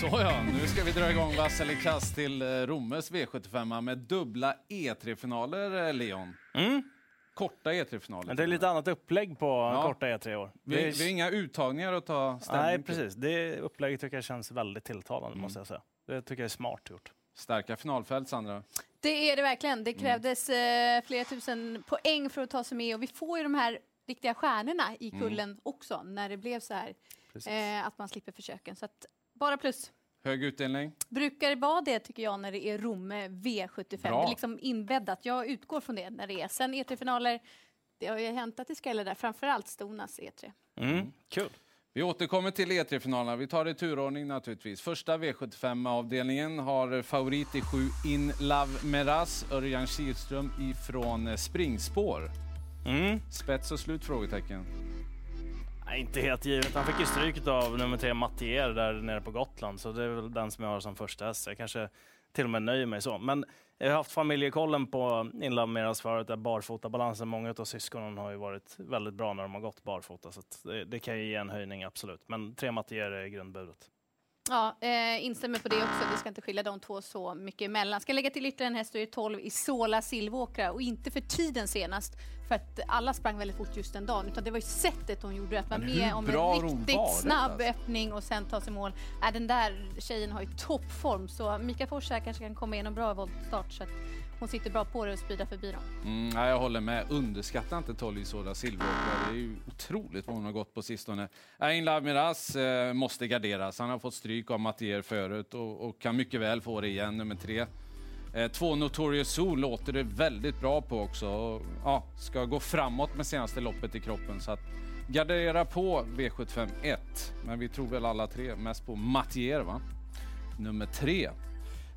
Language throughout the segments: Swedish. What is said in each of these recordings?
Så ja, nu ska vi dra igång vass eller kast till eh, Rommes V75 med dubbla E3-finaler, eh, Leon. Mm. Korta E3-finaler. Men det är lite annat upplägg på Ja. korta E3 år. Vi, Det är- vi har inga uttagningar att ta ställning Nej, till. precis. Det upplägget tycker jag känns väldigt tilltalande, Mm. måste jag säga. Det tycker jag är smart gjort. Starka finalfält, Sandra. Det är det verkligen. Mm. Det krävdes eh, flera tusen poäng för att ta sig med och vi får ju de här riktiga stjärnorna i Mm. kullen också när det blev så här. Eh, att man slipper försöken. Så att, bara plus. Hög utdelning. Brukar det vara det tycker jag när det är Romme V75. Bra. Det är liksom inbäddat. Jag utgår från det när det är. Sen E3-finaler, det har ju hänt att det skräller där. Framförallt Stonas E E3. Mm. Kul. Vi återkommer till E3-finalerna. Vi tar det i turordning naturligtvis. Första V75-avdelningen har favorit i sju In Love Meras, Örjan Kihlström ifrån springspår. Mm. Spets och slut? Frågetecken. Nej, inte helt givet. Han fick ju stryk av nummer tre, Mattier, där nere på Gotland. Så det är väl den som jag har som första häst. Jag kanske till och med nöjer mig så. Men jag har haft familjekollen på Inland förut, där barfotabalansen. Många av syskonen har ju varit väldigt bra när de har gått barfota. Så det, det kan ju ge en höjning, absolut. Men tre Mattier är grundbudet. Ja, eh, instämmer på det också. Vi ska inte skilja de två så mycket emellan. Ska lägga till ytterligare en häst och är 12 i Sola Silvåkra och inte för tiden senast för att alla sprang väldigt fort just den dagen utan det var ju sättet hon gjorde att vara med om en riktigt snabb alltså. öppning och sen ta sig mål. Äh, den där tjejen har ju toppform så Mika Fors kanske kan komma igenom bra voltstart så att hon sitter bra på det och sprida förbi dem. Mm, jag håller med. Underskatta inte Tolly Soda Silveråkra. Det är ju otroligt vad hon har gått på sistone. In Love Miraz eh, måste garderas. Han har fått stryk av Mattier förut och, och kan mycket väl få det igen, nummer tre. Eh, två Notorious Zoo låter det väldigt bra på också. Och, ja, ska gå framåt med senaste loppet i kroppen. Så att gardera på V75 1. Men vi tror väl alla tre mest på Mattier, va? Nummer tre.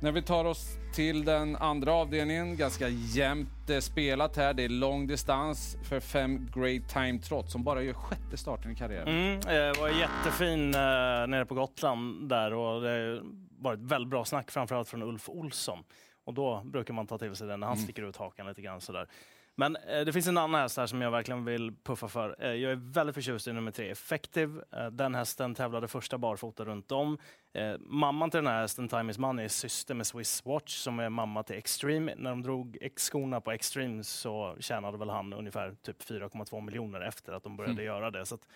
När vi tar oss till den andra avdelningen, ganska jämnt eh, spelat här. Det är lång distans för fem Great Time Trot som bara gör sjätte starten i karriären. Mm, eh, det var jättefin eh, nere på Gotland där och det har varit väldigt bra snack, framförallt från Ulf Olsson. Och då brukar man ta till sig den när han sticker ut hakan lite grann sådär. Men eh, det finns en annan häst här som jag verkligen vill puffa för. Eh, jag är väldigt förtjust i nummer tre, Effective. Eh, den hästen tävlade första barfota runt om. Eh, mamman till den här hästen, Time is Money, är syster med Swiss Watch som är mamma till Extreme. När de drog X-skorna på Extreme så tjänade väl han ungefär typ 4,2 miljoner efter att de började göra det. Så att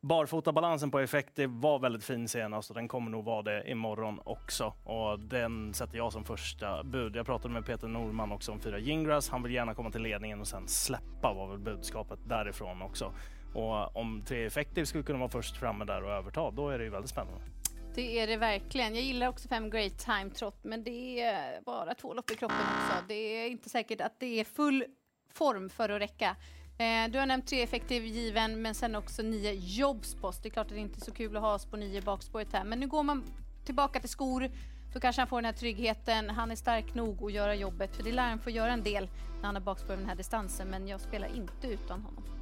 Barfotabalansen på Effective var väldigt fin senast och den kommer nog vara det imorgon också. Och den sätter jag som första bud. Jag pratade med Peter Norman också om fyra Gingras. Han vill gärna komma till ledningen och sen släppa var väl budskapet därifrån också. Och om tre Effective skulle kunna vara först framme där och överta, då är det ju väldigt spännande. Det är det verkligen. Jag gillar också fem Great Time Trot, men det är bara två lopp i kroppen också. Det är inte säkert att det är full form för att räcka. Eh, du har nämnt tre effektiv given, men sen också nio Jobbspost. Det är klart att det inte är så kul att ha oss på nio bakspåret här, men nu går man tillbaka till skor. Då kanske han får den här tryggheten. Han är stark nog att göra jobbet, för det lär han få göra en del när han har bakspår den här distansen, men jag spelar inte utan honom.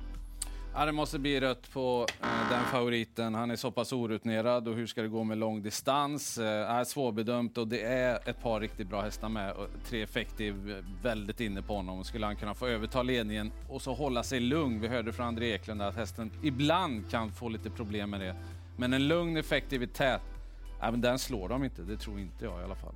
Ja, det måste bli rött på eh, den favoriten. Han är så pass orutinerad och hur ska det gå med lång distans? Eh, är svårbedömt och det är ett par riktigt bra hästar med. Och tre Effective väldigt inne på honom. Skulle han kunna få överta ledningen och så hålla sig lugn. Vi hörde från André Eklund att hästen ibland kan få lite problem med det. Men en lugn Effective i tät, ja, men den slår de inte. Det tror inte jag i alla fall.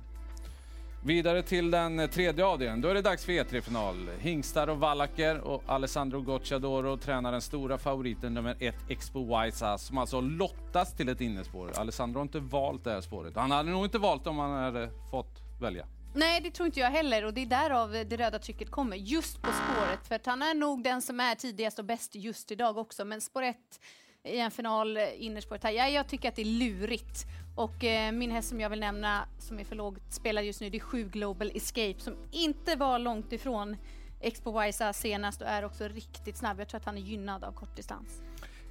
Vidare till den tredje avdelningen. Då är det dags för E3-final. Hingstar och Wallacker och Alessandro Gocciadoro tränar den stora favoriten nummer ett, Expo Wise som alltså lottas till ett innespår. Alessandro har inte valt det här spåret. Han hade nog inte valt om han hade fått välja. Nej, det tror inte jag heller och det är därav det röda trycket kommer, just på spåret. För att han är nog den som är tidigast och bäst just idag också. Men spår ett i en final, eh, innerspåret här, ja, jag tycker att det är lurigt. Och eh, min häst som jag vill nämna, som är för lågt spelad just nu, det är 7 Global Escape, som inte var långt ifrån Expo Wisa senast och är också riktigt snabb. Jag tror att han är gynnad av kortdistans.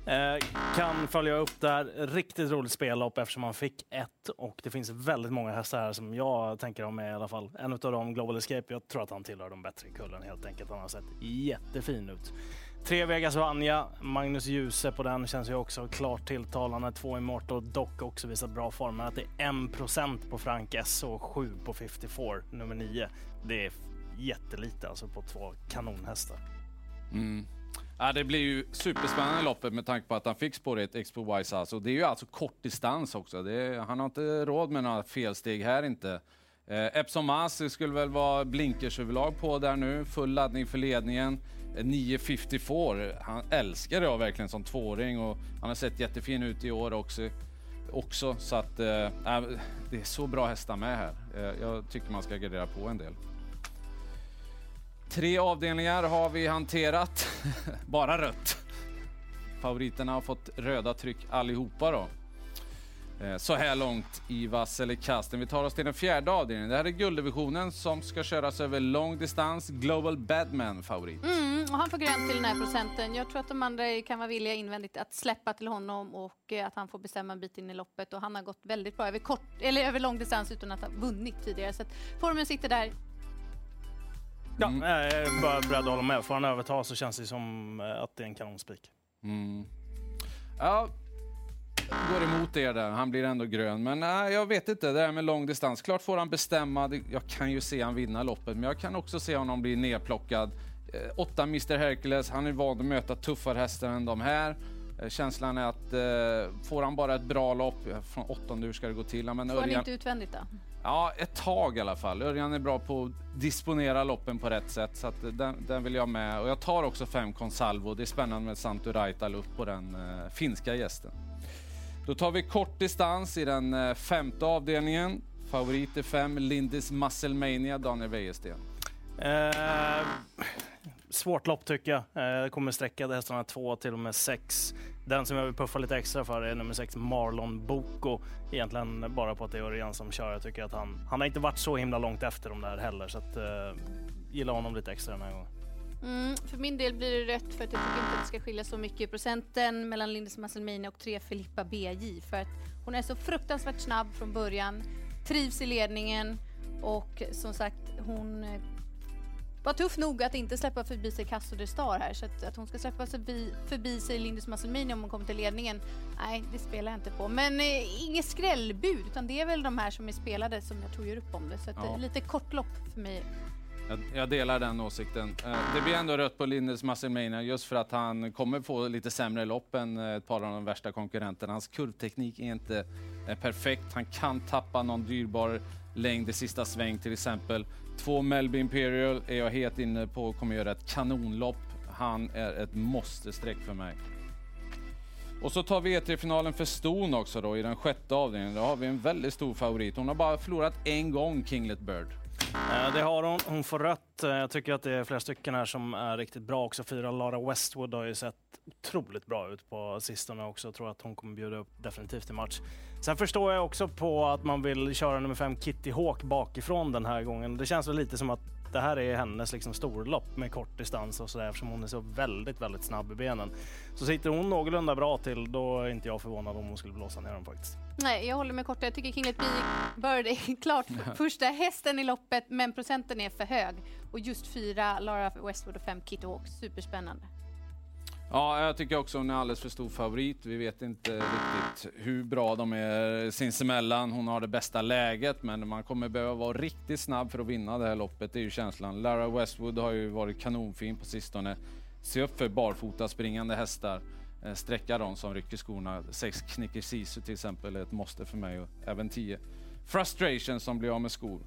Eh, kan följa upp där. Riktigt roligt spellopp eftersom han fick ett och det finns väldigt många hästar här som jag tänker ha med i alla fall. En av dem, Global Escape, jag tror att han tillhör de bättre i kullen helt enkelt. Han har sett jättefin ut. Tre Vegas Vanja, Magnus Djuse på den känns ju också klart tilltalande. Två Immortal dock också visat bra form. Men att det är 1% på Frank S och 7 på 54, nummer 9. Det är jättelite alltså på två kanonhästar. Mm. Ja, det blir ju superspännande loppet med tanke på att han fick spåret. Expo Wise House. Och det är ju alltså kort distans också. Är, han har inte råd med några felsteg här inte. Eh, Epson Mas skulle väl vara blinkersöverlag på där nu. Full laddning för ledningen. Eh, 954. Han älskar jag verkligen som tvååring och han har sett jättefin ut i år också. också så att eh, äh, det är så bra hästar med här. Eh, jag tycker man ska gardera på en del. Tre avdelningar har vi hanterat. Bara rött. Favoriterna har fått röda tryck allihopa då. Eh, så här långt i vass eller kasten. Vi tar oss till den fjärde avdelningen. Det här är gulddivisionen som ska köras över lång distans. Global Badman favorit. Mm, och han får grönt till den här procenten. Jag tror att de andra kan vara villiga invändigt att släppa till honom och eh, att han får bestämma en bit in i loppet. Och han har gått väldigt bra över, kort, eller över lång distans utan att ha vunnit tidigare. Så att formen sitter där. Ja, jag är bara beredd att hålla med. Får han överta så känns det som eh, att det är en kanonspik. Mm. Ja, går emot er där. Han blir ändå grön. Men nej, jag vet inte, det där med lång distans. Klart får han bestämma. Jag kan ju se han vinna loppet, men jag kan också se honom bli nedplockad. Eh, åtta Mr Hercules, han är van att möta tuffare hästar än de här. Eh, känslan är att eh, får han bara ett bra lopp, från åttonde, hur ska det gå till? Men får han inte utvändigt då? Ja, ett tag i alla fall. Örjan är bra på att disponera loppen på rätt sätt, så att den, den vill jag med. Och jag tar också fem Consalvo. Det är spännande med Santu Raital upp på den eh, finska gästen. Då tar vi kort distans i den eh, femte avdelningen. Favorit i fem, Lindis Musclemania, Daniel Wäjersten. Eh, svårt lopp tycker jag. Eh, kommer sträcka hästarna två till och med sex. Den som jag vill puffa lite extra för är nummer sex Marlon Boko. Egentligen bara på att det är Örjan som kör. Jag tycker att han, han har inte varit så himla långt efter de där heller så att eh, gillar honom lite extra den här gången. Mm, för min del blir det rätt för att jag tycker inte att det ska skilja så mycket i procenten mellan Lindis Masselmini och 3 Filippa BJ för att hon är så fruktansvärt snabb från början, trivs i ledningen och som sagt hon eh, var tuff nog att inte släppa förbi sig Castro de Star här så att, att hon ska släppa förbi, förbi sig Lindis Masselmini om hon kommer till ledningen, nej det spelar jag inte på. Men eh, inget skrällbud utan det är väl de här som är spelade som jag tror gör upp om det så att, ja. lite kortlopp för mig jag, jag, delar den åsikten. Eh, det blir ändå rött på Linus Massimania just för att han kommer få lite sämre lopp än eh, ett par av de värsta konkurrenterna. Hans kurvteknik är inte eh, perfekt. Han kan tappa någon dyrbar längd i sista sväng till exempel. Två Melby Imperial är jag helt inne på kommer göra ett kanonlopp. Han är ett måste-streck för mig. Och så tar vi E3-finalen för Ston också då i den sjätte avdelningen. Då har vi en väldigt stor favorit. Hon har bara förlorat en gång, Kinglet Bird. Eh, det har hon. Hon får rött. Eh, jag tycker att det är flera stycken här som är riktigt bra också. Fyra Lara Westwood har ju sett otroligt bra ut på sistone också. Jag tror att hon kommer bjuda upp definitivt i match. Sen förstår jag också på att man vill köra nummer fem Kitty Hawk bakifrån den här gången. Det känns väl lite som att det här är hennes liksom storlopp med kort distans och sådär eftersom hon är så väldigt, väldigt snabb i benen. Så sitter hon någorlunda bra till, då är inte jag förvånad om hon skulle blåsa ner dem faktiskt. Nej, jag håller med kort. Jag tycker Kinglet Bird är klart första hästen i loppet, men procenten är för hög. Och just fyra Lara Westwood och fem Kitty Hawk, superspännande. Ja, jag tycker också hon är alldeles för stor favorit. Vi vet inte riktigt hur bra de är sinsemellan. Hon har det bästa läget, men man kommer behöva vara riktigt snabb för att vinna det här loppet. Det är ju känslan. Lara Westwood har ju varit kanonfin på sistone. Se upp för barfota springande hästar. Eh, sträcka dem som rycker skorna. Sex Knicker Sisu till exempel är ett måste för mig och även tio Frustration som blir av med skor.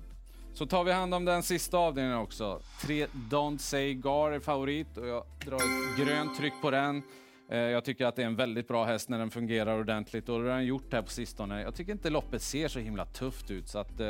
Så tar vi hand om den sista avdelningen också. Tre Don't Say Gar är favorit och jag drar ett grönt tryck på den. Eh, jag tycker att det är en väldigt bra häst när den fungerar ordentligt och det har den gjort här på sistone. Jag tycker inte loppet ser så himla tufft ut så att eh,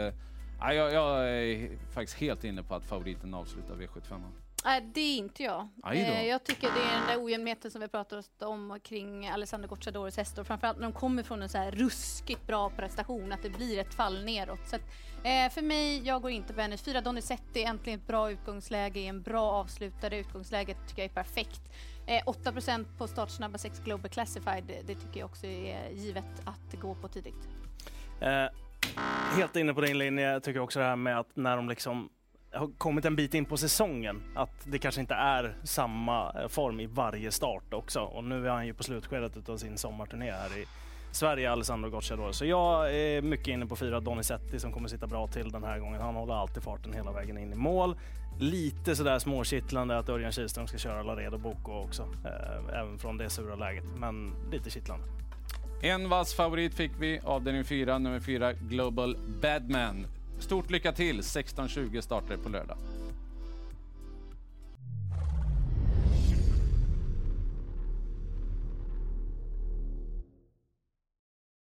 jag, jag är faktiskt helt inne på att favoriten avslutar V75. Nej, det är inte jag. Eh, jag tycker det är den där ojämnheten som vi pratat om kring Alessandro Gocciadores hästar. Framförallt när de kommer från en så här ruskigt bra prestation, att det blir ett fall neråt. Så att, eh, för mig, jag går inte på henne. Fyra Donizetti, äntligen ett bra utgångsläge, en bra avslutare. Utgångsläget tycker jag är perfekt. Eh, 8% på startsnabba 6 Global Classified, det tycker jag också är givet att gå på tidigt. Eh, helt inne på din linje. Jag tycker också det här med att när de liksom har kommit en bit in på säsongen att det kanske inte är samma eh, form i varje start också. Och nu är han ju på slutskedet av sin sommarturné här i Sverige, Alessandro Gocciador. Så jag eh, är mycket inne på fyra Donizetti som kommer sitta bra till den här gången. Han håller alltid farten hela vägen in i mål. Lite sådär småkittlande att Örjan Kihlström ska köra Laredo Boko också, eh, även från det sura läget. Men lite kittlande. En vass favorit fick vi, avdelning 4, nummer 4, Global Badman. Stort lycka till! 16.20 startar det på lördag.